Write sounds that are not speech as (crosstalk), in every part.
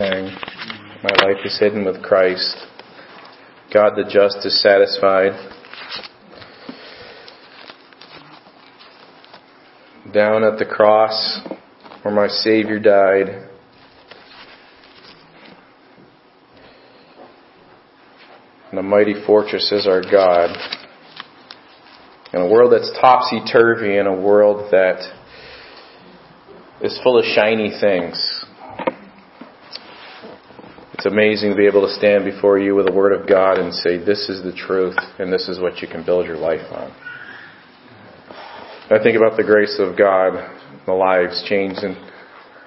My life is hidden with Christ. God the just is satisfied. Down at the cross where my Savior died. And a mighty fortress is our God. In a world that's topsy turvy, in a world that is full of shiny things it's amazing to be able to stand before you with the Word of God and say, this is the truth and this is what you can build your life on. I think about the grace of God, the lives changed. And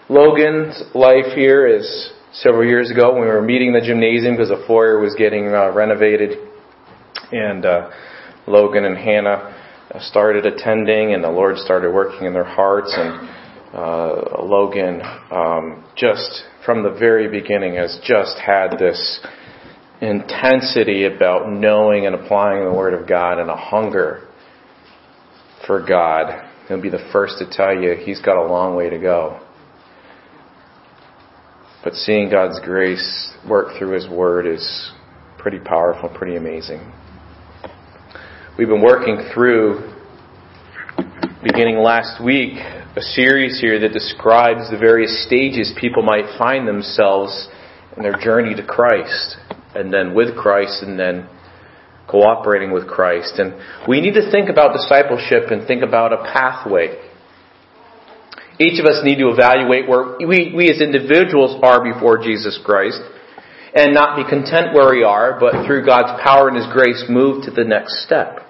Logan's life here is several years ago when we were meeting the gymnasium because the foyer was getting uh, renovated. And uh, Logan and Hannah started attending and the Lord started working in their hearts and uh, Logan um, just from the very beginning has just had this intensity about knowing and applying the Word of God and a hunger for God. He'll be the first to tell you he's got a long way to go. But seeing God's grace work through His Word is pretty powerful, pretty amazing. We've been working through, beginning last week, a series here that describes the various stages people might find themselves in their journey to Christ, and then with Christ, and then cooperating with Christ. And we need to think about discipleship and think about a pathway. Each of us need to evaluate where we, we as individuals are before Jesus Christ and not be content where we are, but through God's power and His grace move to the next step.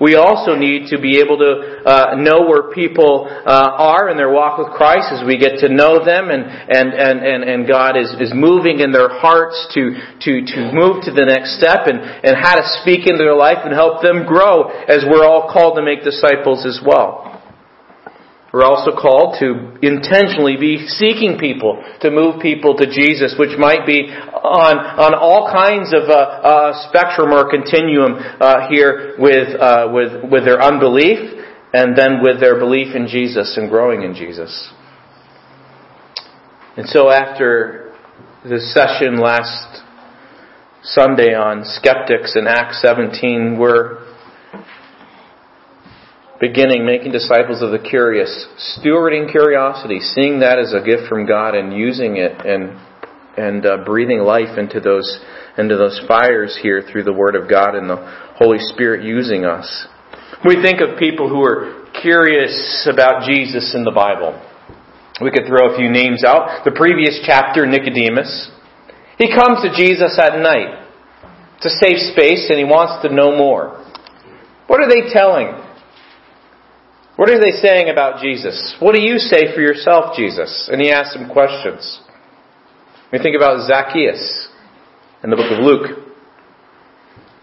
We also need to be able to uh, know where people uh, are in their walk with Christ as we get to know them and, and, and, and, and God is, is moving in their hearts to, to, to move to the next step and, and how to speak into their life and help them grow as we're all called to make disciples as well. We're also called to intentionally be seeking people to move people to Jesus, which might be on on all kinds of uh, uh, spectrum or continuum uh, here with uh, with with their unbelief and then with their belief in Jesus and growing in Jesus. And so after the session last Sunday on skeptics in Acts 17, we're beginning making disciples of the curious, stewarding curiosity, seeing that as a gift from God and using it and and uh, breathing life into those into those fires here through the Word of God and the Holy Spirit using us. We think of people who are curious about Jesus in the Bible. We could throw a few names out. The previous chapter, Nicodemus. He comes to Jesus at night. It's a safe space and he wants to know more. What are they telling? What are they saying about Jesus? What do you say for yourself, Jesus? And he asks them questions. We think about Zacchaeus in the book of Luke.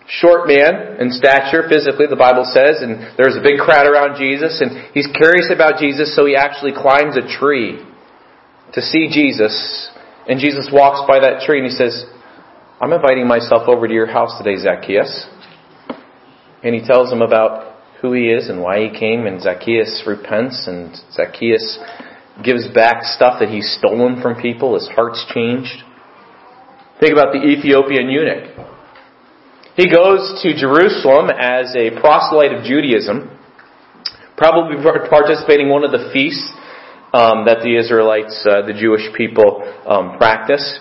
Short man in stature, physically, the Bible says, and there's a big crowd around Jesus, and he's curious about Jesus, so he actually climbs a tree to see Jesus. And Jesus walks by that tree and he says, I'm inviting myself over to your house today, Zacchaeus. And he tells him about who he is and why he came, and Zacchaeus repents, and Zacchaeus gives back stuff that he's stolen from people. His heart's changed. Think about the Ethiopian eunuch. He goes to Jerusalem as a proselyte of Judaism, probably participating in one of the feasts um, that the Israelites, uh, the Jewish people, um, practice.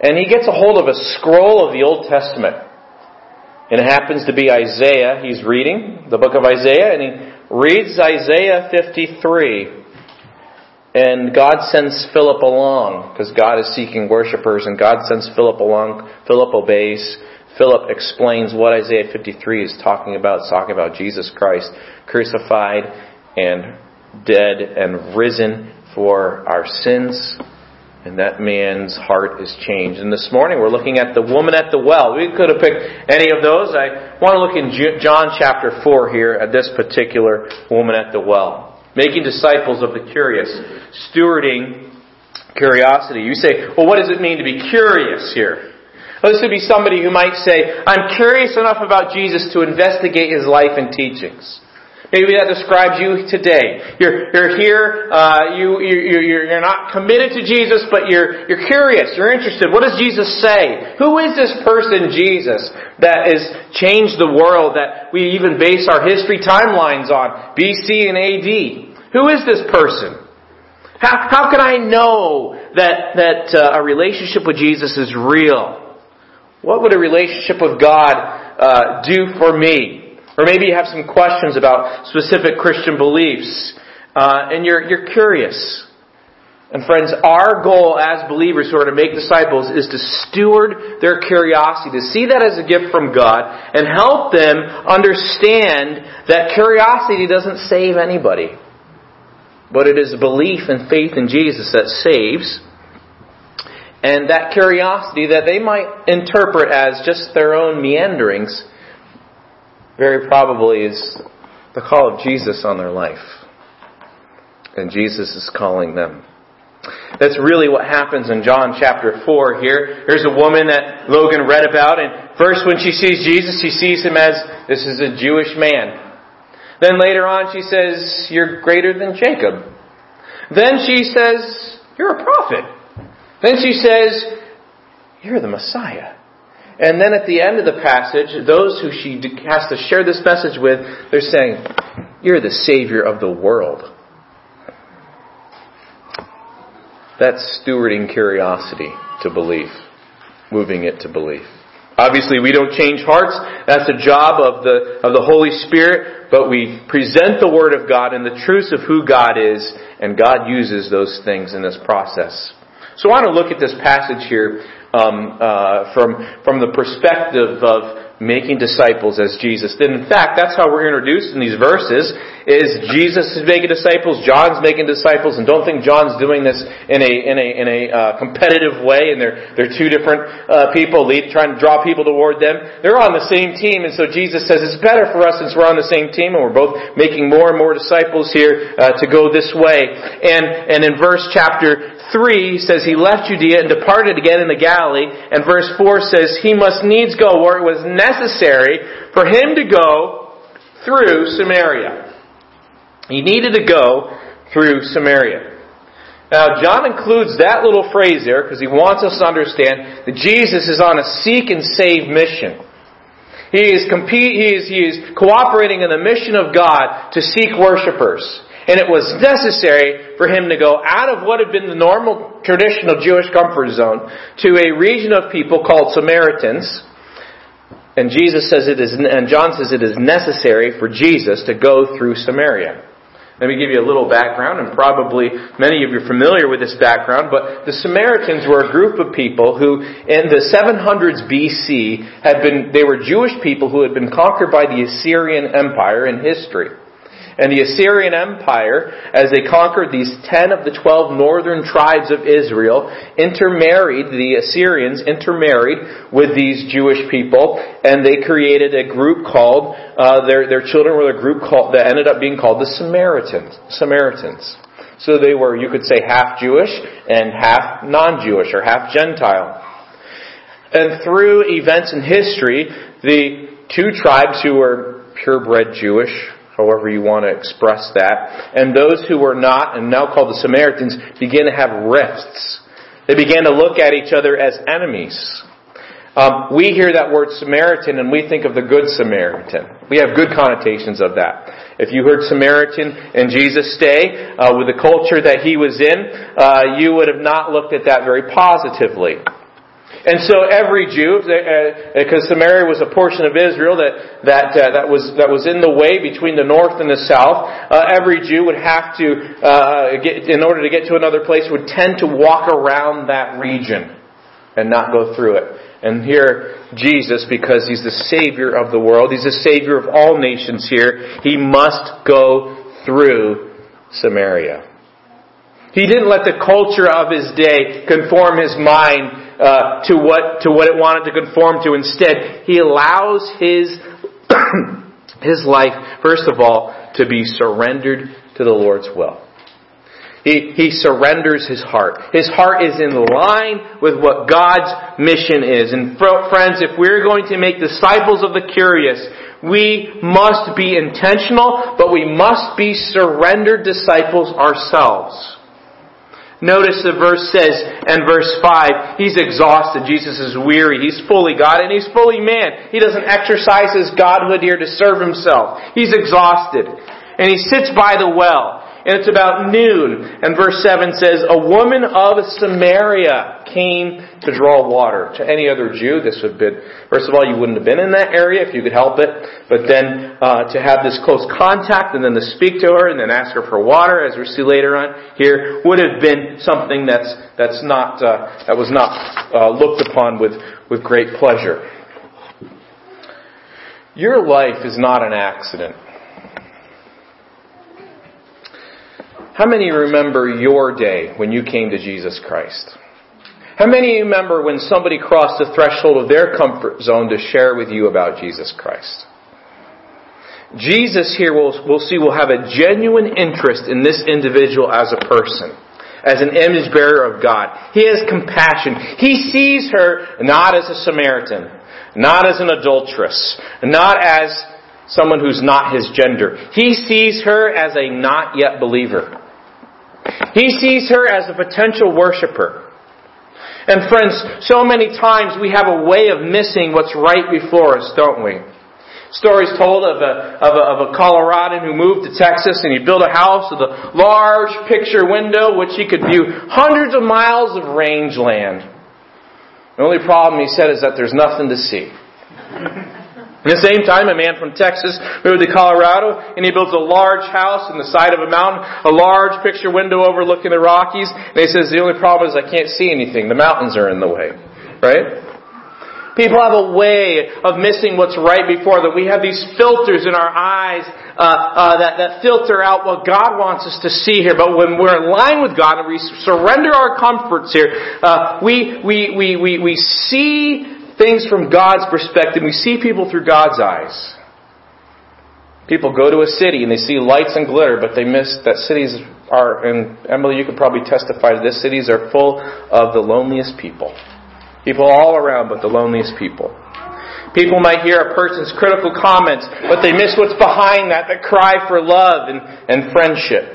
And he gets a hold of a scroll of the Old Testament. And it happens to be Isaiah. He's reading the book of Isaiah and he reads Isaiah 53. And God sends Philip along because God is seeking worshipers and God sends Philip along. Philip obeys. Philip explains what Isaiah 53 is talking about. It's talking about Jesus Christ crucified and dead and risen for our sins and that man's heart is changed. And this morning we're looking at the woman at the well. We could have picked any of those. I want to look in John chapter 4 here at this particular woman at the well. Making disciples of the curious. Stewarding curiosity. You say, well, what does it mean to be curious here? Well, this would be somebody who might say, I'm curious enough about Jesus to investigate his life and teachings. Maybe that describes you today. You're, you're here, uh, you, you, you're, you're not committed to Jesus, but you're, you're curious, you're interested. What does Jesus say? Who is this person, Jesus, that has changed the world, that we even base our history timelines on, BC and AD? Who is this person? How, how can I know that, that uh, a relationship with Jesus is real? What would a relationship with God uh, do for me? Or maybe you have some questions about specific Christian beliefs, uh, and you're, you're curious. And friends, our goal as believers who are to make disciples is to steward their curiosity, to see that as a gift from God, and help them understand that curiosity doesn't save anybody. But it is belief and faith in Jesus that saves. And that curiosity that they might interpret as just their own meanderings very probably is the call of Jesus on their life. And Jesus is calling them. That's really what happens in John chapter 4 here. Here's a woman that Logan read about, and first when she sees Jesus, she sees him as this is a Jewish man. Then later on she says, You're greater than Jacob. Then she says, You're a prophet. Then she says, You're the Messiah. And then at the end of the passage, those who she has to share this message with, they're saying, You're the Savior of the world. That's stewarding curiosity to belief, moving it to belief. Obviously, we don't change hearts. That's a job of the, of the Holy Spirit, but we present the Word of God and the truths of who God is, and God uses those things in this process. So I want to look at this passage here um, uh, from from the perspective of making disciples as Jesus did. In fact, that's how we're introduced in these verses, is Jesus is making disciples, John's making disciples, and don't think John's doing this in a, in a, in a uh, competitive way, and they're, they're two different uh, people lead, trying to draw people toward them. They're on the same team, and so Jesus says it's better for us since we're on the same team, and we're both making more and more disciples here uh, to go this way. And, and in verse chapter 3 says he left Judea and departed again in the Galilee, and verse 4 says he must needs go where it was necessary for him to go through Samaria. He needed to go through Samaria. Now, John includes that little phrase there because he wants us to understand that Jesus is on a seek and save mission. He is, compete, he is, he is cooperating in the mission of God to seek worshipers. And it was necessary for him to go out of what had been the normal traditional Jewish comfort zone to a region of people called Samaritans. And Jesus says it is, and John says it is necessary for Jesus to go through Samaria. Let me give you a little background, and probably many of you are familiar with this background, but the Samaritans were a group of people who, in the 700s BC, had been, they were Jewish people who had been conquered by the Assyrian Empire in history. And the Assyrian Empire, as they conquered these 10 of the 12 northern tribes of Israel, intermarried, the Assyrians intermarried with these Jewish people, and they created a group called, uh, their, their children were a group called, that ended up being called the Samaritans. Samaritans. So they were, you could say, half Jewish and half non-Jewish or half Gentile. And through events in history, the two tribes who were purebred Jewish however you want to express that. And those who were not, and now called the Samaritans, began to have rifts. They began to look at each other as enemies. Um, we hear that word Samaritan and we think of the Good Samaritan. We have good connotations of that. If you heard Samaritan in Jesus' day, uh, with the culture that he was in, uh, you would have not looked at that very positively. And so every Jew, because uh, Samaria was a portion of Israel that that uh, that was that was in the way between the north and the south, uh, every Jew would have to, uh, get, in order to get to another place, would tend to walk around that region and not go through it. And here, Jesus, because He's the Savior of the world, He's the Savior of all nations here, He must go through Samaria. He didn't let the culture of His day conform His mind uh, to what to what it wanted to conform to. Instead, he allows his (clears throat) his life, first of all, to be surrendered to the Lord's will. He, he surrenders his heart. His heart is in line with what God's mission is. And friends, if we're going to make disciples of the curious, we must be intentional, but we must be surrendered disciples ourselves. Notice the verse says, and verse 5, he's exhausted. Jesus is weary. He's fully God and he's fully man. He doesn't exercise his godhood here to serve himself. He's exhausted. And he sits by the well and it's about noon. And verse 7 says, A woman of Samaria came to draw water. To any other Jew, this would have been, first of all, you wouldn't have been in that area if you could help it. But then uh, to have this close contact and then to speak to her and then ask her for water, as we see later on here, would have been something that's, that's not, uh, that was not uh, looked upon with, with great pleasure. Your life is not an accident. How many remember your day when you came to Jesus Christ? How many remember when somebody crossed the threshold of their comfort zone to share with you about Jesus Christ? Jesus here, we'll, we'll see, will have a genuine interest in this individual as a person, as an image bearer of God. He has compassion. He sees her not as a Samaritan, not as an adulteress, not as someone who's not his gender. He sees her as a not yet believer. He sees her as a potential worshiper. And friends, so many times we have a way of missing what's right before us, don't we? Stories told of a, of a, of a Coloradan who moved to Texas and he built a house with a large picture window which he could view hundreds of miles of rangeland. The only problem, he said, is that there's nothing to see. At the same time, a man from Texas moved to Colorado and he built a large house in the side of a mountain, a large picture window overlooking the Rockies. And he says, the only problem is I can't see anything. The mountains are in the way. Right? People have a way of missing what's right before them. We have these filters in our eyes uh, uh, that, that filter out what God wants us to see here. But when we're in line with God and we surrender our comforts here, uh, we, we, we, we, we see things from God's perspective. We see people through God's eyes. People go to a city and they see lights and glitter, but they miss that cities are, and Emily, you could probably testify to this, cities are full of the loneliest people. People all around, but the loneliest people. People might hear a person's critical comments, but they miss what's behind that, that cry for love and, and friendship.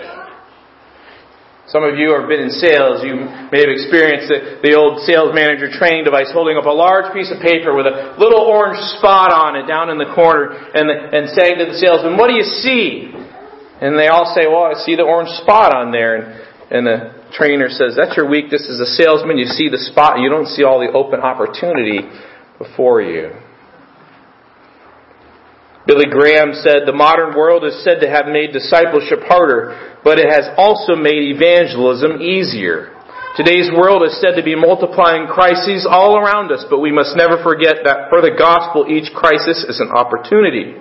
Some of you have been in sales. You may have experienced the, the old sales manager training device holding up a large piece of paper with a little orange spot on it down in the corner and, and saying to the salesman, what do you see? And they all say, well, I see the orange spot on there. And, and the trainer says, that's your weakness as a salesman. You see the spot. You don't see all the open opportunity before you. Billy Graham said, the modern world is said to have made discipleship harder, but it has also made evangelism easier. Today's world is said to be multiplying crises all around us, but we must never forget that for the gospel, each crisis is an opportunity.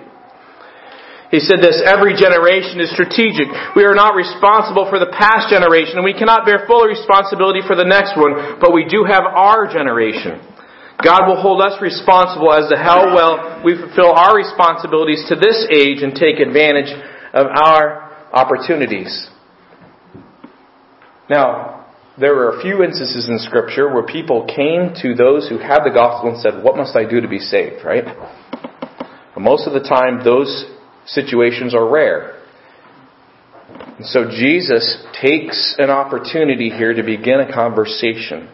He said this, every generation is strategic. We are not responsible for the past generation, and we cannot bear full responsibility for the next one, but we do have our generation. God will hold us responsible as to how well we fulfill our responsibilities to this age and take advantage of our opportunities. Now, there are a few instances in Scripture where people came to those who had the gospel and said, What must I do to be saved? Right? But most of the time, those situations are rare. And so Jesus takes an opportunity here to begin a conversation.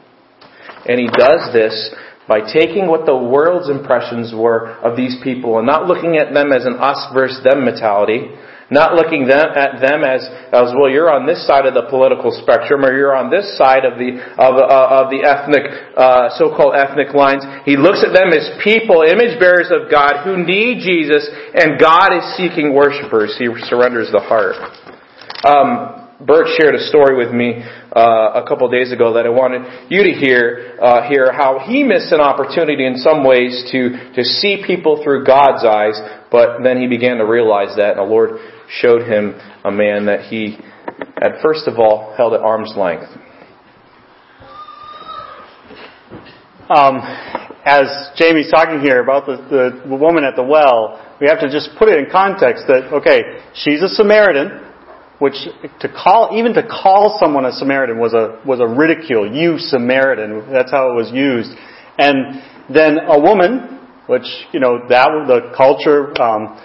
And he does this by taking what the world's impressions were of these people and not looking at them as an us versus them mentality, not looking them, at them as, as, well, you're on this side of the political spectrum or you're on this side of the, of, uh, of the ethnic, uh, so-called ethnic lines. He looks at them as people, image bearers of God who need Jesus and God is seeking worshipers. He surrenders the heart. Um, Bert shared a story with me uh, a couple of days ago that I wanted you to hear. Uh, hear how he missed an opportunity in some ways to to see people through God's eyes, but then he began to realize that, and the Lord showed him a man that he, had first of all, held at arm's length. Um, as Jamie's talking here about the, the woman at the well, we have to just put it in context that okay, she's a Samaritan which to call even to call someone a Samaritan was a was a ridicule. You Samaritan. That's how it was used. And then a woman, which, you know, that the culture, um,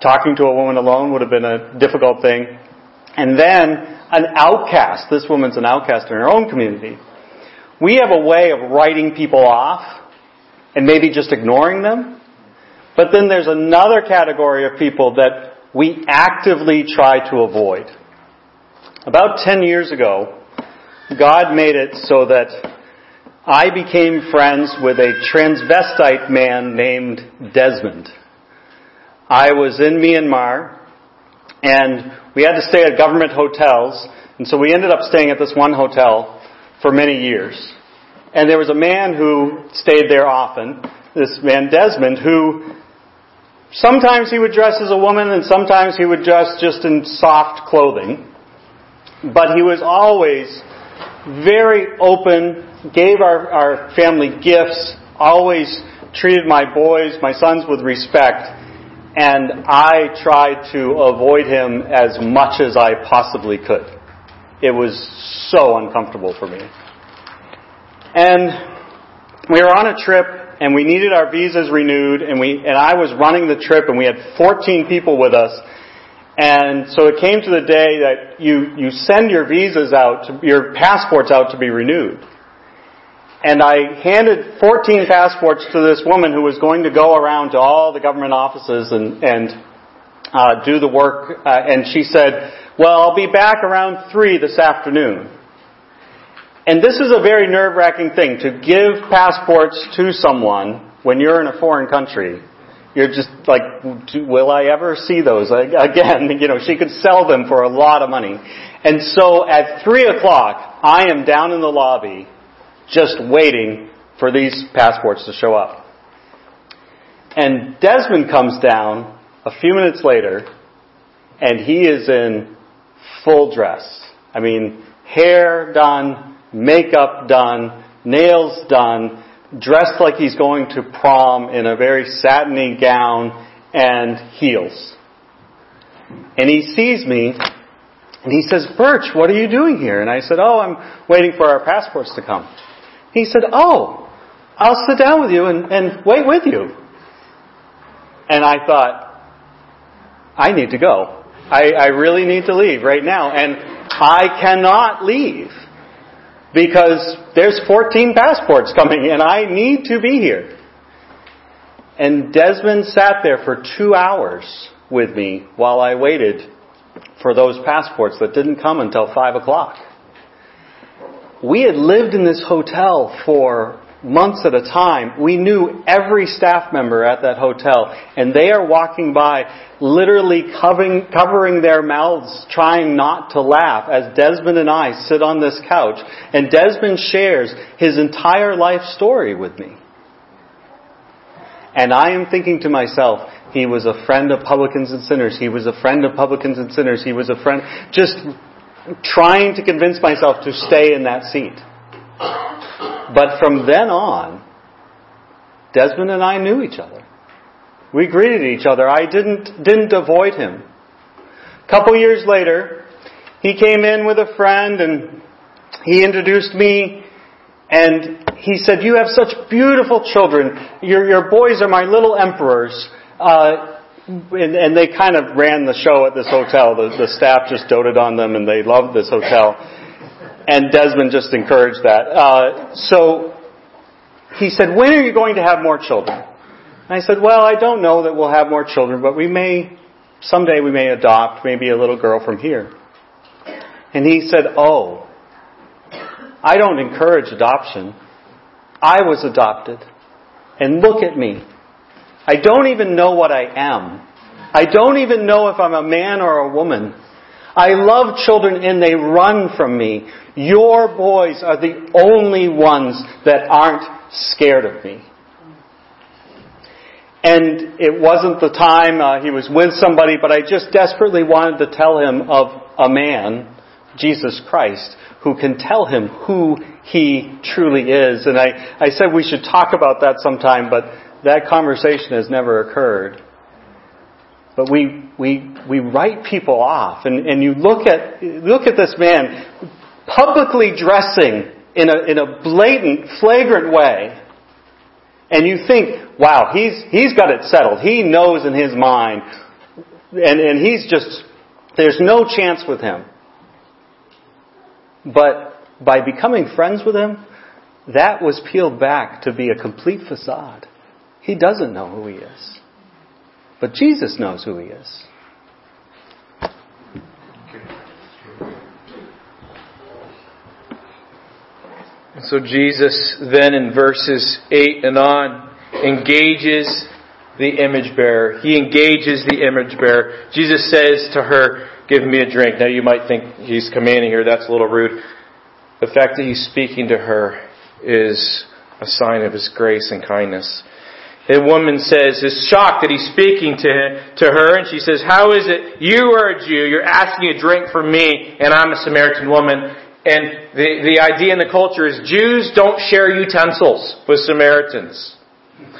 talking to a woman alone would have been a difficult thing. And then an outcast. This woman's an outcast in her own community. We have a way of writing people off and maybe just ignoring them. But then there's another category of people that we actively try to avoid. About 10 years ago, God made it so that I became friends with a transvestite man named Desmond. I was in Myanmar and we had to stay at government hotels and so we ended up staying at this one hotel for many years. And there was a man who stayed there often, this man Desmond, who sometimes he would dress as a woman and sometimes he would dress just in soft clothing. But he was always very open, gave our, our family gifts, always treated my boys, my sons with respect, and I tried to avoid him as much as I possibly could. It was so uncomfortable for me. And we were on a trip and we needed our visas renewed and we and I was running the trip and we had 14 people with us and so it came to the day that you, you send your visas out, to, your passports out to be renewed. And I handed 14 passports to this woman who was going to go around to all the government offices and, and uh, do the work. Uh, and she said, well, I'll be back around 3 this afternoon. And this is a very nerve-wracking thing, to give passports to someone when you're in a foreign country you're just like, will I ever see those (laughs) again? (laughs) You know, she could sell them for a lot of money. And so at three o'clock, I am down in the lobby just waiting for these passports to show up. And Desmond comes down a few minutes later and he is in full dress. I mean, hair done, makeup done, nails done, dressed like he's going to prom in a very satiny gown and heels. And he sees me and he says, Birch, what are you doing here? And I said, Oh, I'm waiting for our passports to come. He said, Oh, I'll sit down with you and, and wait with you. And I thought, I need to go. I, I really need to leave right now. And I cannot leave because there's 14 passports coming and I need to be here. And Desmond sat there for two hours with me while I waited for those passports that didn't come until five o'clock. We had lived in this hotel for months at a time. We knew every staff member at that hotel, and they are walking by, literally covering, covering their mouths, trying not to laugh, as Desmond and I sit on this couch, and Desmond shares his entire life story with me. And I am thinking to myself, he was a friend of publicans and sinners. He was a friend of publicans and sinners. He was a friend, just trying to convince myself to stay in that seat. But from then on, Desmond and I knew each other. We greeted each other. I didn't, didn't avoid him. A couple years later, he came in with a friend and he introduced me and he said, You have such beautiful children. Your, your boys are my little emperors. Uh, and, and, they kind of ran the show at this hotel. The, the staff just doted on them and they loved this hotel. And Desmond just encouraged that. Uh, so he said, when are you going to have more children? And I said, well, I don't know that we'll have more children, but we may, someday we may adopt maybe a little girl from here. And he said, oh, I don't encourage adoption. I was adopted. And look at me. I don't even know what I am. I don't even know if I'm a man or a woman. I love children and they run from me. Your boys are the only ones that aren't scared of me. And it wasn't the time uh, he was with somebody, but I just desperately wanted to tell him of a man, Jesus Christ, who can tell him who he truly is. And I, I said we should talk about that sometime, but that conversation has never occurred. But we, we, we write people off. And, and you look at, look at this man publicly dressing in a, in a blatant, flagrant way. And you think, wow, he's, he's got it settled. He knows in his mind. And, and he's just, there's no chance with him. But by becoming friends with him, that was peeled back to be a complete facade. He doesn't know who he is. But Jesus knows who he is. So Jesus then in verses 8 and on engages the image bearer. He engages the image bearer. Jesus says to her, Give me a drink. Now you might think he's commanding her. That's a little rude. The fact that he's speaking to her is a sign of his grace and kindness. The woman says, is shocked that he's speaking to, to her, and she says, How is it you are a Jew, you're asking a drink from me, and I'm a Samaritan woman? And the, the idea in the culture is Jews don't share utensils with Samaritans.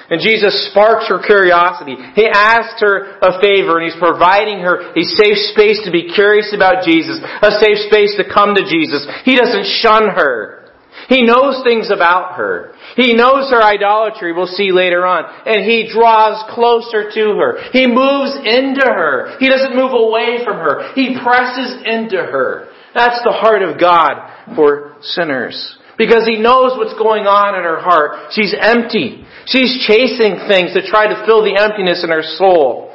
And Jesus sparks her curiosity. He asks her a favor and he's providing her a safe space to be curious about Jesus, a safe space to come to Jesus. He doesn't shun her. He knows things about her. He knows her idolatry, we'll see later on. And he draws closer to her. He moves into her. He doesn't move away from her. He presses into her. That's the heart of God for sinners. Because he knows what's going on in her heart. She's empty. She's chasing things to try to fill the emptiness in her soul.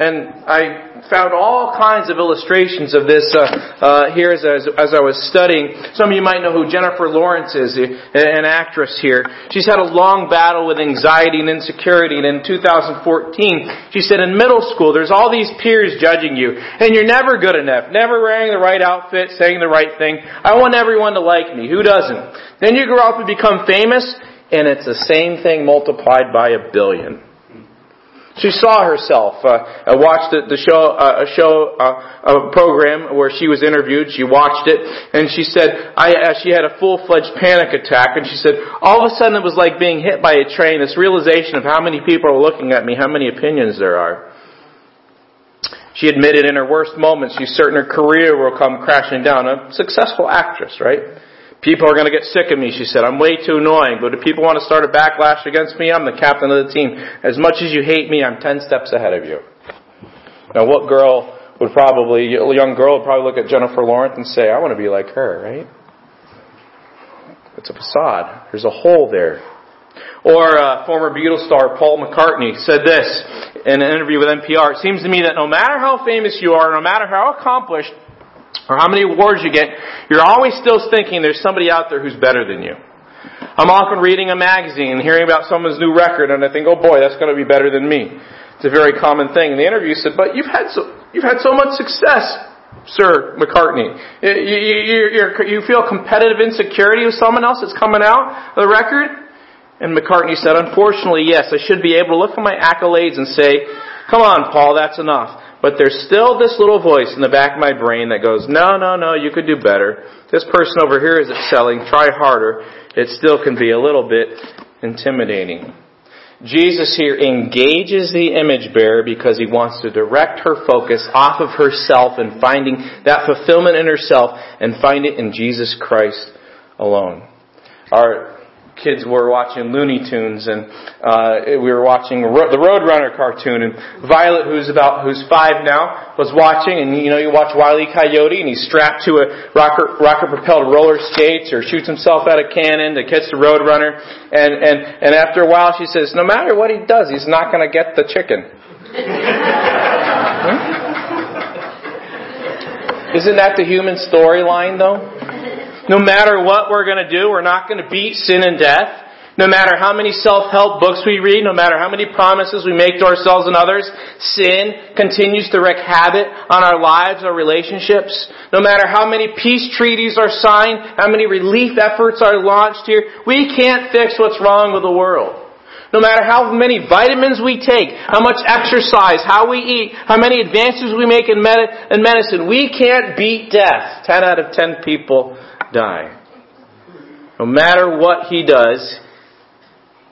And I found all kinds of illustrations of this uh, uh, here as, as, as, I was studying. Some of you might know who Jennifer Lawrence is, an actress here. She's had a long battle with anxiety and insecurity, and in 2014, she said in middle school, there's all these peers judging you, and you're never good enough, never wearing the right outfit, saying the right thing. I want everyone to like me. Who doesn't? Then you grow up and become famous, and it's the same thing multiplied by a billion. She saw herself. Uh, I watched the, the show, uh, a show, uh, a program where she was interviewed. She watched it, and she said, I, uh, she had a full-fledged panic attack, and she said, all of a sudden it was like being hit by a train, this realization of how many people are looking at me, how many opinions there are. She admitted in her worst moments, she's certain her career will come crashing down. A successful actress, right? People are going to get sick of me, she said. I'm way too annoying. But if people want to start a backlash against me, I'm the captain of the team. As much as you hate me, I'm ten steps ahead of you. Now, what girl would probably, a young girl would probably look at Jennifer Lawrence and say, I want to be like her, right? It's a facade. There's a hole there. Or uh, former Beatles star Paul McCartney said this in an interview with NPR. It seems to me that no matter how famous you are, no matter how accomplished, or how many awards you get, you're always still thinking there's somebody out there who's better than you. I'm often reading a magazine and hearing about someone's new record, and I think, oh boy, that's going to be better than me. It's a very common thing. And the interview said, but you've had so, you've had so much success, Sir McCartney. You, you, you, you feel competitive insecurity with someone else that's coming out of the record? And McCartney said, unfortunately, yes, I should be able to look at my accolades and say, come on, Paul, that's enough. But there's still this little voice in the back of my brain that goes, no, no, no, you could do better. This person over here is excelling. Try harder. It still can be a little bit intimidating. Jesus here engages the image bearer because he wants to direct her focus off of herself and finding that fulfillment in herself and find it in Jesus Christ alone. Our kids were watching Looney Tunes, and uh, we were watching the Roadrunner cartoon. And Violet, who's about who's five now, was watching. And you know, you watch Wile E. Coyote, and he's strapped to a rocket rocket propelled roller skates, or shoots himself out a cannon to catch the Roadrunner. And and and after a while, she says, "No matter what he does, he's not going to get the chicken." (laughs) hmm? Isn't that the human storyline, though? No matter what we're going to do, we're not going to beat sin and death. No matter how many self-help books we read, no matter how many promises we make to ourselves and others, sin continues to wreak havoc on our lives, our relationships. No matter how many peace treaties are signed, how many relief efforts are launched here, we can't fix what's wrong with the world. No matter how many vitamins we take, how much exercise, how we eat, how many advances we make in, med- in medicine, we can't beat death. Ten out of ten people die. No matter what he does,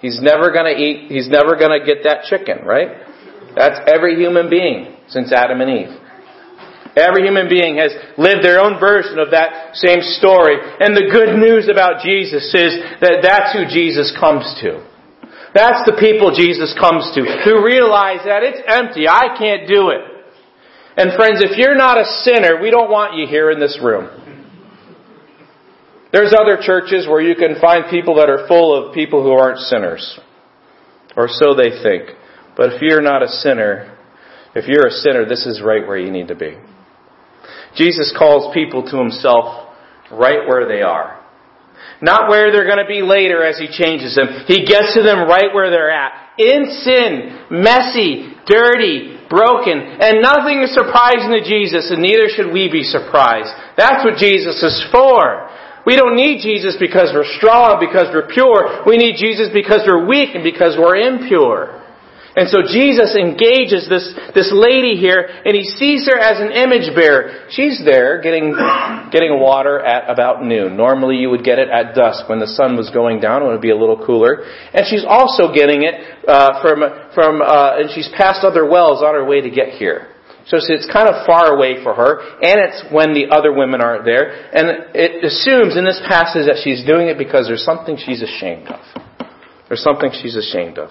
he's never going to eat, he's never going to get that chicken, right? That's every human being since Adam and Eve. Every human being has lived their own version of that same story. And the good news about Jesus is that that's who Jesus comes to. That's the people Jesus comes to, who realize that it's empty. I can't do it. And friends, if you're not a sinner, we don't want you here in this room. There's other churches where you can find people that are full of people who aren't sinners. Or so they think. But if you're not a sinner, if you're a sinner, this is right where you need to be. Jesus calls people to himself right where they are. Not where they're going to be later as he changes them. He gets to them right where they're at. In sin, messy, dirty, broken, and nothing is surprising to Jesus, and neither should we be surprised. That's what Jesus is for. We don't need Jesus because we're strong, because we're pure. We need Jesus because we're weak and because we're impure. And so Jesus engages this, this lady here, and he sees her as an image bearer. She's there getting, (coughs) getting water at about noon. Normally you would get it at dusk when the sun was going down, it would be a little cooler. And she's also getting it uh, from, from uh, and she's passed other wells on her way to get here. So it's kind of far away for her, and it's when the other women aren't there. And it assumes in this passage that she's doing it because there's something she's ashamed of. There's something she's ashamed of.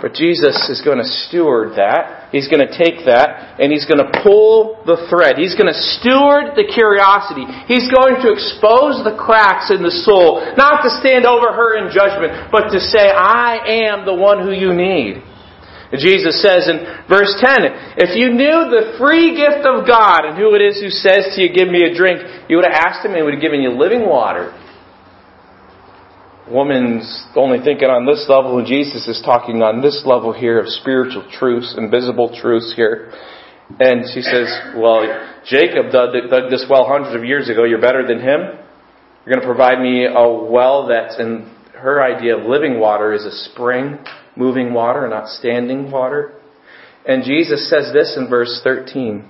But Jesus is going to steward that. He's going to take that and he's going to pull the thread. He's going to steward the curiosity. He's going to expose the cracks in the soul. Not to stand over her in judgment, but to say, I am the one who you need. Jesus says in verse 10, if you knew the free gift of God and who it is who says to you, give me a drink, you would have asked him and he would have given you living water woman's only thinking on this level, and Jesus is talking on this level here of spiritual truths and visible truths here. And she says, Well, Jacob dug, dug this well hundreds of years ago. You're better than him. You're going to provide me a well that's in her idea of living water is a spring, moving water, not standing water. And Jesus says this in verse 13.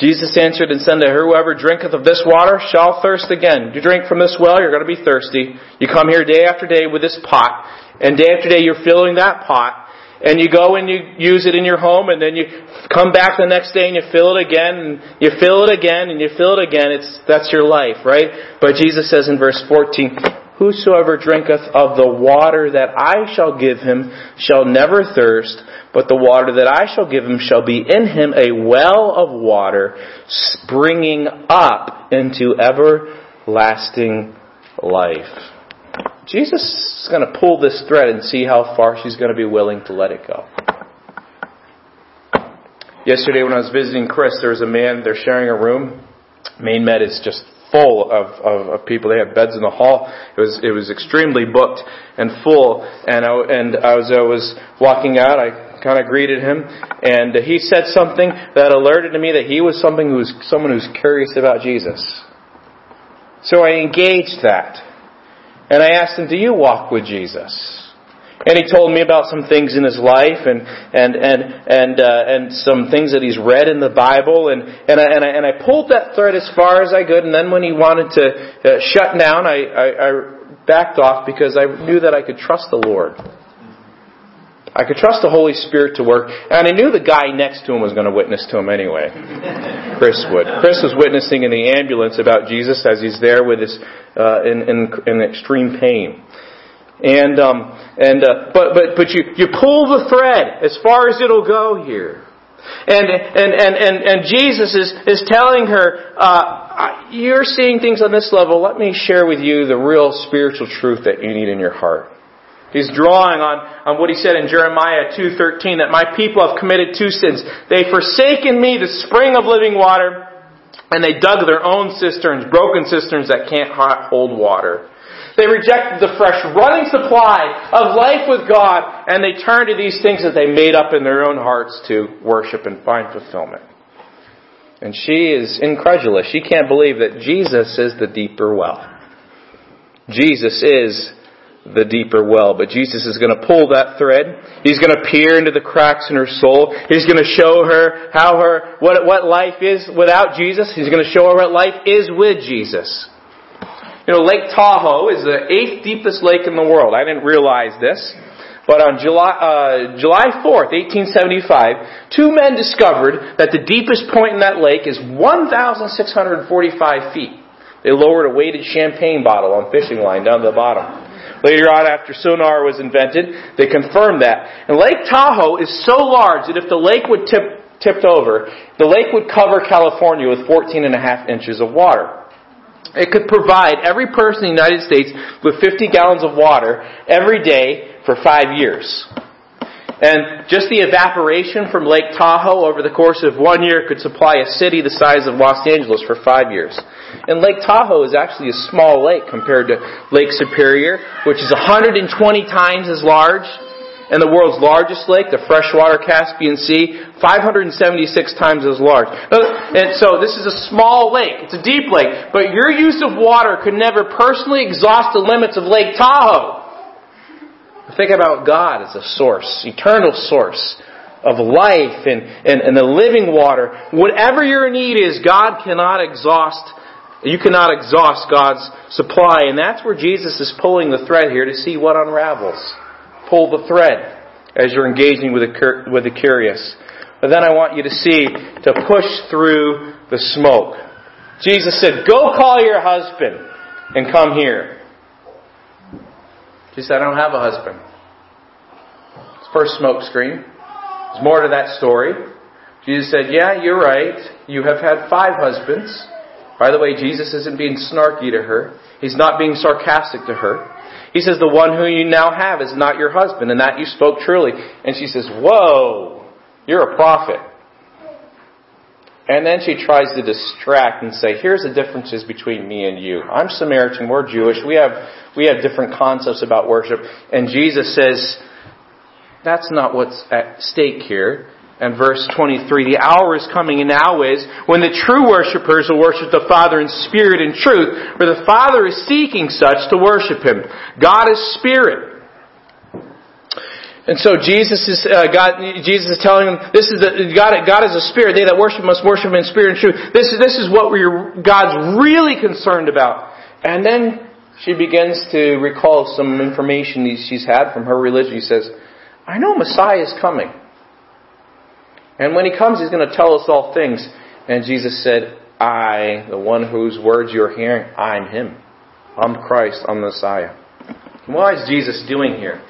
Jesus answered and said to her, Whoever drinketh of this water shall thirst again. You drink from this well, you're going to be thirsty. You come here day after day with this pot, and day after day you're filling that pot, and you go and you use it in your home, and then you come back the next day and you fill it again, and you fill it again, and you fill it again. It's, that's your life, right? But Jesus says in verse 14, Whosoever drinketh of the water that I shall give him shall never thirst, but the water that I shall give him shall be in him a well of water springing up into everlasting life. Jesus is going to pull this thread and see how far she's going to be willing to let it go. Yesterday when I was visiting Chris, there was a man, they're sharing a room. Maine Med is just full of, of, of, people. They had beds in the hall. It was it was extremely booked and full. And I, and as I was walking out, I kind of greeted him, and he said something that alerted to me that he was something who was someone who's curious about Jesus. So I engaged that, and I asked him, "Do you walk with Jesus?" And he told me about some things in his life and and and and uh, and some things that he's read in the Bible and and I, and I and I pulled that thread as far as I could. And then when he wanted to uh, shut down, I, I I backed off because I knew that I could trust the Lord. I could trust the Holy Spirit to work, and I knew the guy next to him was going to witness to him anyway. (laughs) Chris would. Chris was witnessing in the ambulance about Jesus as he's there with his uh, in, in in extreme pain. And um, and uh, but but but you you pull the thread as far as it'll go here. And, and, and, and, and Jesus is, is telling her, uh, you're seeing things on this level. Let me share with you the real spiritual truth that you need in your heart. He's drawing on, on what he said in Jeremiah 2.13, that my people have committed two sins. They've forsaken me, the spring of living water, and they dug their own cisterns, broken cisterns that can't hold water. They rejected the fresh running supply of life with God, and they turned to these things that they made up in their own hearts to worship and find fulfillment. And she is incredulous. She can't believe that Jesus is the deeper well. Jesus is the deeper well. But Jesus is going to pull that thread. He's going to peer into the cracks in her soul. He's going to show her how her, what, what life is without Jesus. He's going to show her what life is with Jesus. You know, Lake Tahoe is the eighth deepest lake in the world. I didn't realize this. But on July, uh, July 4th, 1875, two men discovered that the deepest point in that lake is 1,645 feet. They lowered a weighted champagne bottle on fishing line down to the bottom. Later on, after sonar was invented, they confirmed that. And Lake Tahoe is so large that if the lake would tip, tipped over, the lake would cover California with 14 and a half inches of water. It could provide every person in the United States with 50 gallons of water every day for five years. And just the evaporation from Lake Tahoe over the course of one year could supply a city the size of Los Angeles for five years. And Lake Tahoe is actually a small lake compared to Lake Superior, which is 120 times as large. And the world's largest lake, the freshwater Caspian Sea, 576 times as large. And so this is a small lake. It's a deep lake. But your use of water could never personally exhaust the limits of Lake Tahoe. Think about God as a source, eternal source of life and, and, and the living water. Whatever your need is, God cannot exhaust, you cannot exhaust God's supply. And that's where Jesus is pulling the thread here to see what unravels. Pull the thread as you're engaging with the, with the curious. But then I want you to see to push through the smoke. Jesus said, Go call your husband and come here. She said, I don't have a husband. It's first smoke screen. There's more to that story. Jesus said, Yeah, you're right. You have had five husbands. By the way, Jesus isn't being snarky to her. He's not being sarcastic to her. He says, The one who you now have is not your husband, and that you spoke truly. And she says, Whoa, you're a prophet. And then she tries to distract and say, here's the differences between me and you. I'm Samaritan, we're Jewish, we have, we have different concepts about worship. And Jesus says, that's not what's at stake here. And verse 23, the hour is coming and now is when the true worshippers will worship the Father in spirit and truth, for the Father is seeking such to worship Him. God is spirit. And so Jesus is uh, God. Jesus is telling them, "This is the God. God is a spirit. They that worship must worship in spirit and truth." This is this is what we're God's really concerned about. And then she begins to recall some information she's had from her religion. She says, "I know Messiah is coming, and when He comes, He's going to tell us all things." And Jesus said, "I, the one whose words you're hearing, I'm Him. I'm Christ. I'm the Messiah." Why is Jesus doing here?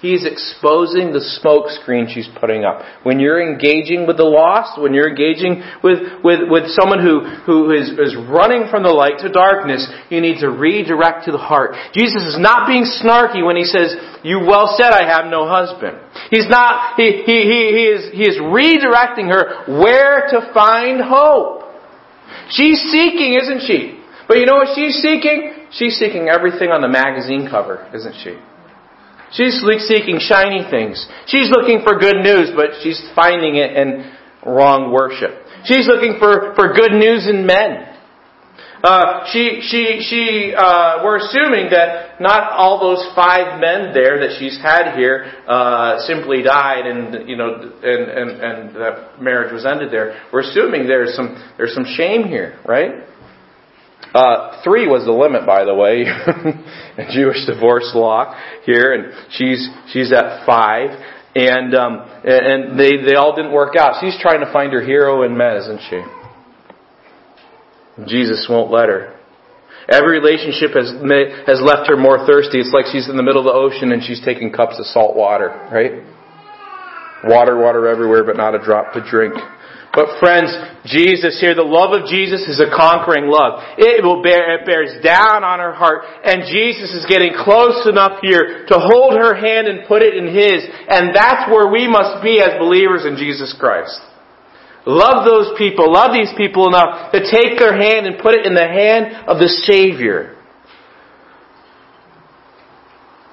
He's exposing the smoke screen she's putting up. When you're engaging with the lost, when you're engaging with, with, with someone who, who is, is running from the light to darkness, you need to redirect to the heart. Jesus is not being snarky when he says, you well said I have no husband. He's not, he, he, he, he, is, he is redirecting her where to find hope. She's seeking, isn't she? But you know what she's seeking? She's seeking everything on the magazine cover, isn't she? She's seeking shiny things. She's looking for good news, but she's finding it in wrong worship. She's looking for, for good news in men. Uh, she, she, she, uh, we're assuming that not all those five men there that she's had here, uh, simply died and, you know, and, and, and that marriage was ended there. We're assuming there's some, there's some shame here, right? Uh, three was the limit, by the way, (laughs) in Jewish divorce law here, and she's she's at five, and um, and they they all didn't work out. She's trying to find her hero in men, isn't she? Jesus won't let her. Every relationship has has left her more thirsty. It's like she's in the middle of the ocean and she's taking cups of salt water, right? Water, water everywhere, but not a drop to drink. But friends, Jesus here, the love of Jesus is a conquering love. It will bear, it bears down on her heart, and Jesus is getting close enough here to hold her hand and put it in His, and that's where we must be as believers in Jesus Christ. Love those people, love these people enough to take their hand and put it in the hand of the Savior.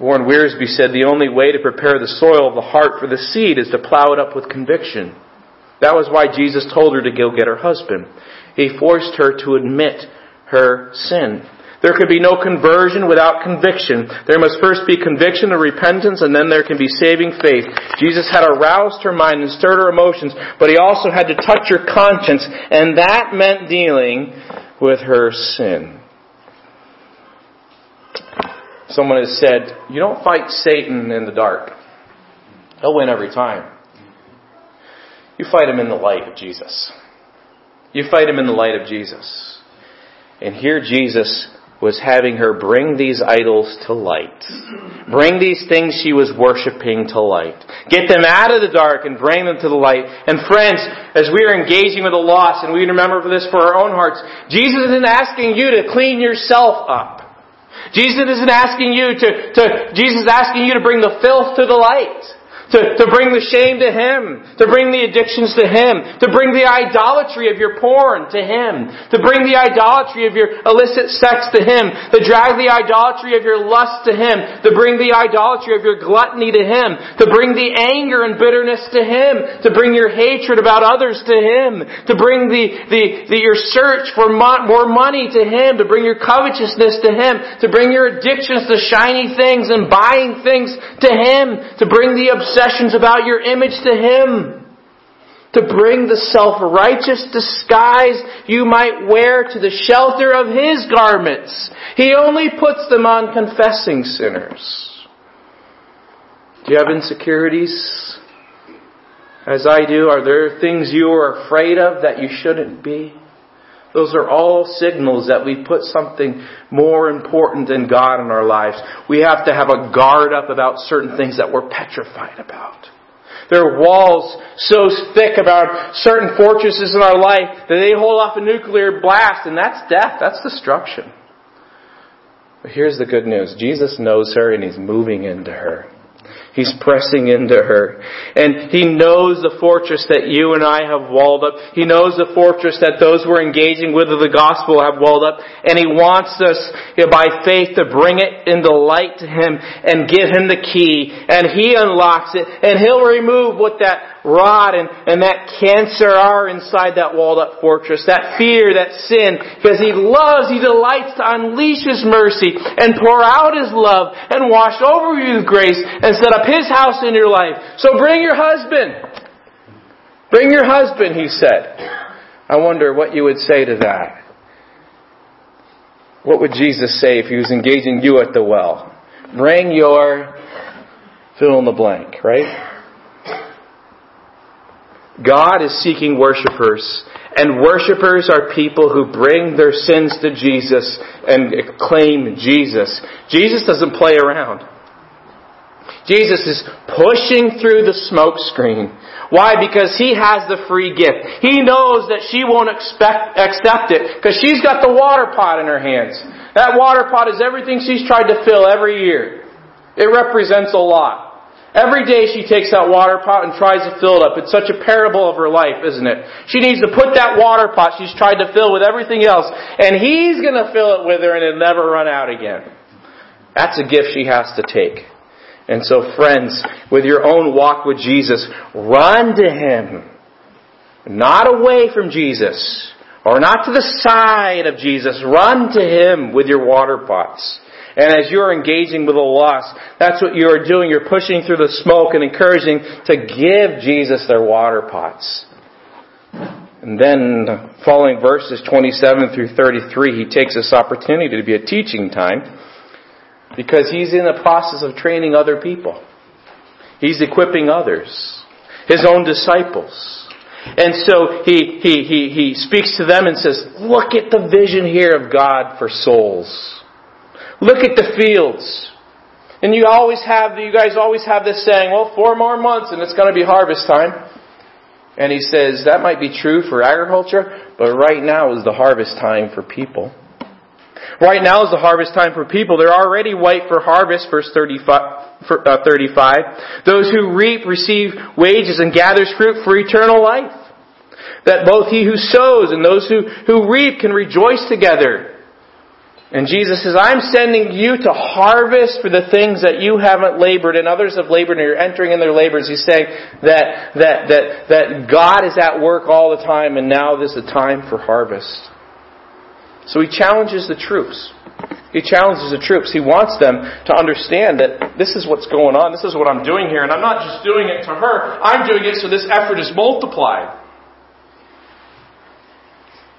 Warren Wiersbe said the only way to prepare the soil of the heart for the seed is to plow it up with conviction. That was why Jesus told her to go get her husband. He forced her to admit her sin. There could be no conversion without conviction. There must first be conviction and repentance, and then there can be saving faith. Jesus had aroused her mind and stirred her emotions, but he also had to touch her conscience, and that meant dealing with her sin. Someone has said, You don't fight Satan in the dark, he'll win every time. You fight him in the light of Jesus. You fight him in the light of Jesus. And here Jesus was having her bring these idols to light. Bring these things she was worshiping to light. Get them out of the dark and bring them to the light. And friends, as we are engaging with the lost, and we remember this for our own hearts, Jesus isn't asking you to clean yourself up. Jesus isn't asking you to, to Jesus is asking you to bring the filth to the light to, to bring the shame to Him, to bring the addictions to Him, to bring the idolatry of your porn to Him, to bring the idolatry of your illicit sex to Him, to drag the idolatry of your lust to Him, to bring the idolatry of your gluttony to Him, to bring the anger and bitterness to Him, to bring your hatred about others to Him, to bring the, the, the your search for mo- more money to Him, to bring your covetousness to Him, to bring your addictions to shiny things and buying things to Him, to bring the obsession obsessions about your image to Him. To bring the self-righteous disguise you might wear to the shelter of His garments. He only puts them on confessing sinners. Do you have insecurities? As I do, are there things you are afraid of that you shouldn't be? Those are all signals that we put something more important than God in our lives. We have to have a guard up about certain things that we're petrified about. There are walls so thick about certain fortresses in our life that they hold off a nuclear blast, and that's death. That's destruction. But here's the good news. Jesus knows her and He's moving into her. He's pressing into her. And He knows the fortress that you and I have walled up. He knows the fortress that those who are engaging with the gospel have walled up. And He wants us, by faith, to bring it into light to Him and give Him the key. And He unlocks it. And He'll remove what that rot and, and that cancer are inside that walled up fortress, that fear, that sin, because He loves, He delights to unleash His mercy and pour out His love and wash over you with grace and set up His house in your life. So bring your husband. Bring your husband, He said. I wonder what you would say to that. What would Jesus say if He was engaging you at the well? Bring your fill in the blank, right? God is seeking worshipers, and worshipers are people who bring their sins to Jesus and claim Jesus. Jesus doesn't play around. Jesus is pushing through the smoke screen. Why? Because he has the free gift. He knows that she won't expect, accept it because she's got the water pot in her hands. That water pot is everything she's tried to fill every year. It represents a lot. Every day she takes that water pot and tries to fill it up. It's such a parable of her life, isn't it? She needs to put that water pot she's tried to fill with everything else, and he's gonna fill it with her and it'll never run out again. That's a gift she has to take. And so friends, with your own walk with Jesus, run to Him. Not away from Jesus, or not to the side of Jesus. Run to Him with your water pots. And as you're engaging with the lost, that's what you're doing. You're pushing through the smoke and encouraging to give Jesus their water pots. And then, following verses 27 through 33, he takes this opportunity to be a teaching time because he's in the process of training other people. He's equipping others, his own disciples. And so he, he, he, he speaks to them and says, Look at the vision here of God for souls. Look at the fields. And you always have, you guys always have this saying, well, four more months and it's going to be harvest time. And he says, that might be true for agriculture, but right now is the harvest time for people. Right now is the harvest time for people. They're already white for harvest, verse 35, uh, 35. Those who reap receive wages and gathers fruit for eternal life. That both he who sows and those who, who reap can rejoice together. And Jesus says, I'm sending you to harvest for the things that you haven't labored and others have labored and you're entering in their labors. He's saying that, that, that, that God is at work all the time and now this is a time for harvest. So he challenges the troops. He challenges the troops. He wants them to understand that this is what's going on. This is what I'm doing here. And I'm not just doing it to her. I'm doing it so this effort is multiplied.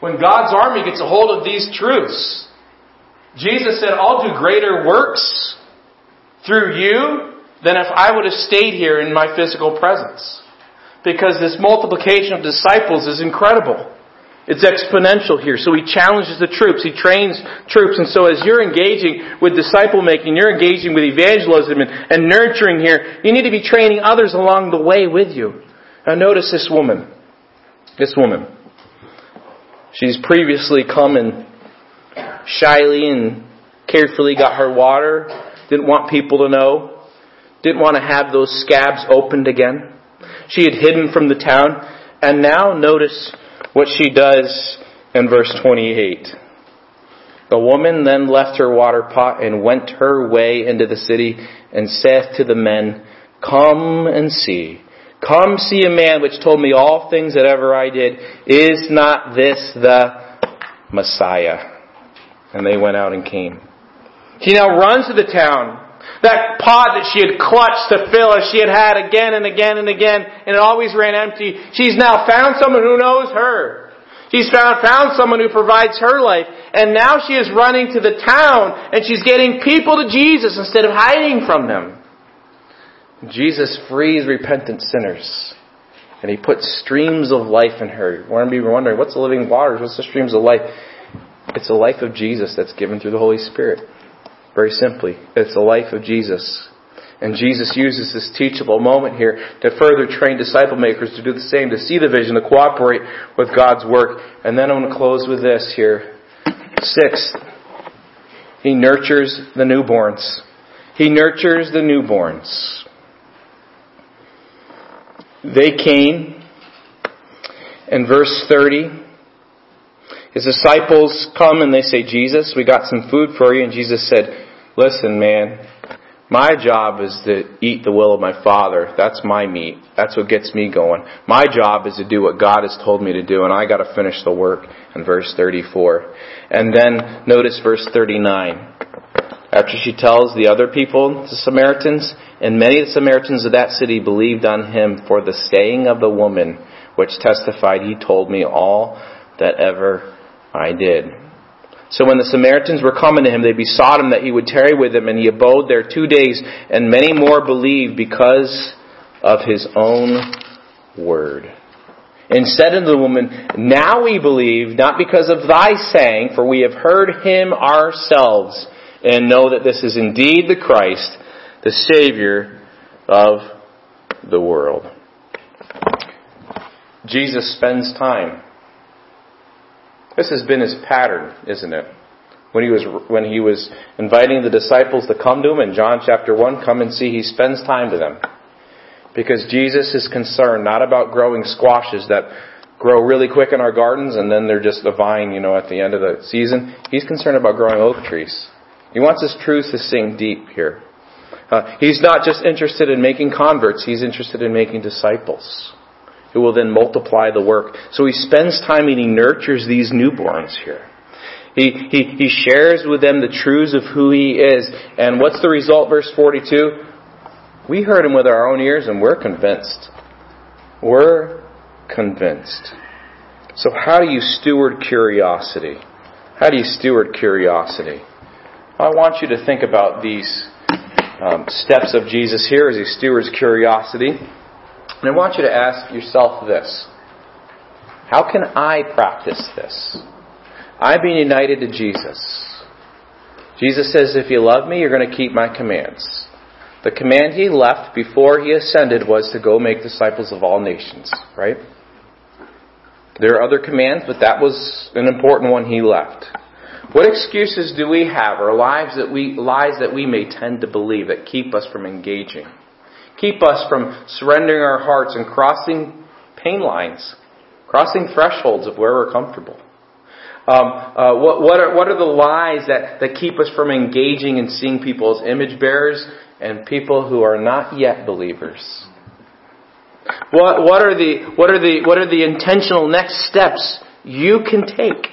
When God's army gets a hold of these truths, Jesus said, I'll do greater works through you than if I would have stayed here in my physical presence. Because this multiplication of disciples is incredible. It's exponential here. So he challenges the troops. He trains troops. And so as you're engaging with disciple making, you're engaging with evangelism and, and nurturing here, you need to be training others along the way with you. Now notice this woman. This woman. She's previously come and shyly and carefully got her water. Didn't want people to know. Didn't want to have those scabs opened again. She had hidden from the town. And now notice what she does in verse 28. The woman then left her water pot and went her way into the city and saith to the men, Come and see. Come see a man which told me all things that ever I did. Is not this the Messiah? And they went out and came. She now runs to the town. That pot that she had clutched to fill as she had had again and again and again, and it always ran empty. She's now found someone who knows her. She's found, found someone who provides her life. And now she is running to the town and she's getting people to Jesus instead of hiding from them. Jesus frees repentant sinners. And he puts streams of life in her. We're going to be wondering, what's the living waters? What's the streams of life? It's the life of Jesus that's given through the Holy Spirit. Very simply, it's the life of Jesus. And Jesus uses this teachable moment here to further train disciple makers to do the same, to see the vision, to cooperate with God's work. And then I'm going to close with this here. Sixth, he nurtures the newborns. He nurtures the newborns. They came, in verse 30, his disciples come and they say, Jesus, we got some food for you. And Jesus said, Listen, man, my job is to eat the will of my Father. That's my meat. That's what gets me going. My job is to do what God has told me to do, and I got to finish the work in verse 34. And then notice verse 39. After she tells the other people, the Samaritans, and many of the Samaritans of that city believed on him for the saying of the woman, which testified, He told me all that ever I did. So when the Samaritans were coming to him, they besought him that he would tarry with them, and he abode there two days, and many more believed because of his own word. And said unto the woman, Now we believe, not because of thy saying, for we have heard him ourselves, and know that this is indeed the Christ, the Savior of the world. Jesus spends time this has been his pattern, isn't it? When he was when he was inviting the disciples to come to him in John chapter 1, come and see, he spends time to them. Because Jesus is concerned not about growing squashes that grow really quick in our gardens and then they're just a vine, you know, at the end of the season. He's concerned about growing oak trees. He wants his truth to sink deep here. Uh, he's not just interested in making converts, he's interested in making disciples who will then multiply the work. So he spends time and he nurtures these newborns here. He, he, he shares with them the truths of who he is. And what's the result, verse 42? We heard him with our own ears and we're convinced. We're convinced. So how do you steward curiosity? How do you steward curiosity? I want you to think about these um, steps of Jesus here as he stewards curiosity. And I want you to ask yourself this How can I practice this? I've been united to Jesus. Jesus says, If you love me, you're going to keep my commands. The command he left before he ascended was to go make disciples of all nations, right? There are other commands, but that was an important one he left. What excuses do we have, or lives that we, lies that we may tend to believe that keep us from engaging? Keep us from surrendering our hearts and crossing pain lines, crossing thresholds of where we're comfortable. Um, uh, what, what, are, what are the lies that, that keep us from engaging and seeing people as image bearers and people who are not yet believers? What, what, are the, what, are the, what are the intentional next steps you can take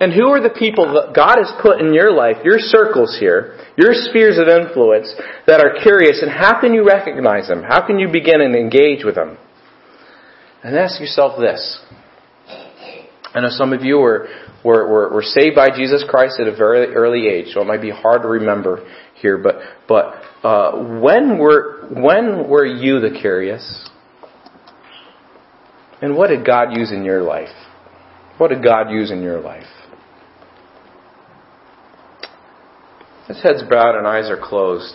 and who are the people that God has put in your life, your circles here, your spheres of influence that are curious, and how can you recognize them? How can you begin and engage with them? And ask yourself this. I know some of you were, were, were, were saved by Jesus Christ at a very early age, so it might be hard to remember here, but, but uh, when, were, when were you the curious? And what did God use in your life? What did God use in your life? His head's bowed and eyes are closed.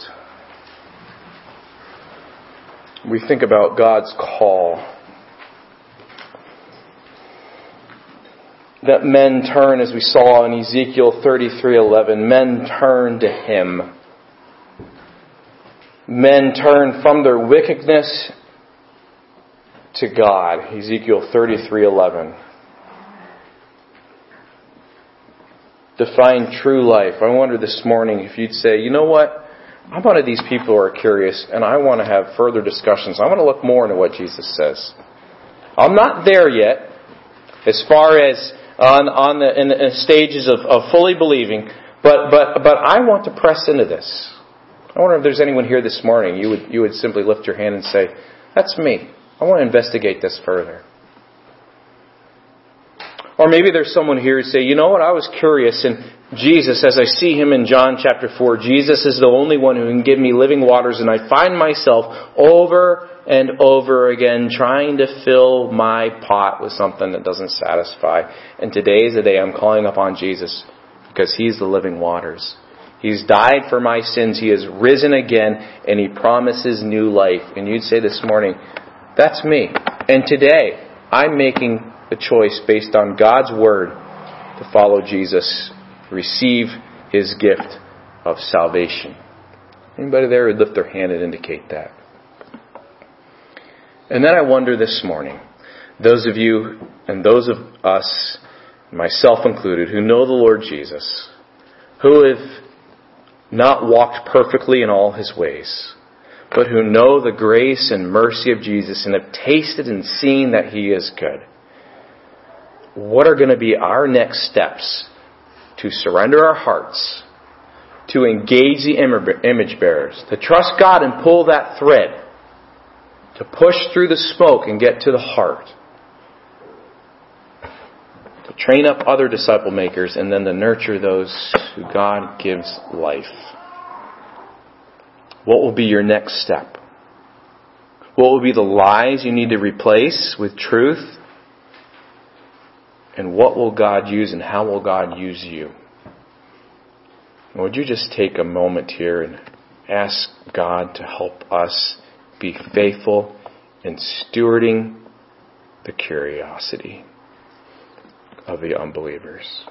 We think about God's call. That men turn, as we saw in Ezekiel 33:11, men turn to Him. Men turn from their wickedness to God. Ezekiel 33:11. Define true life. I wonder this morning if you'd say, you know what? I'm one of these people who are curious and I want to have further discussions. I want to look more into what Jesus says. I'm not there yet as far as on, on the, in the stages of, of fully believing, but, but, but I want to press into this. I wonder if there's anyone here this morning, you would, you would simply lift your hand and say, that's me. I want to investigate this further. Or maybe there's someone here who say, you know what, I was curious and Jesus, as I see him in John chapter 4, Jesus is the only one who can give me living waters and I find myself over and over again trying to fill my pot with something that doesn't satisfy. And today is the day I'm calling upon Jesus because he's the living waters. He's died for my sins. He has risen again and he promises new life. And you'd say this morning, that's me. And today, I'm making the choice based on God's word to follow Jesus, receive his gift of salvation. Anybody there would lift their hand and indicate that. And then I wonder this morning, those of you and those of us, myself included, who know the Lord Jesus, who have not walked perfectly in all his ways, but who know the grace and mercy of Jesus and have tasted and seen that he is good. What are going to be our next steps to surrender our hearts, to engage the image bearers, to trust God and pull that thread, to push through the smoke and get to the heart, to train up other disciple makers, and then to nurture those who God gives life? What will be your next step? What will be the lies you need to replace with truth? And what will God use and how will God use you? would you just take a moment here and ask God to help us be faithful in stewarding the curiosity of the unbelievers?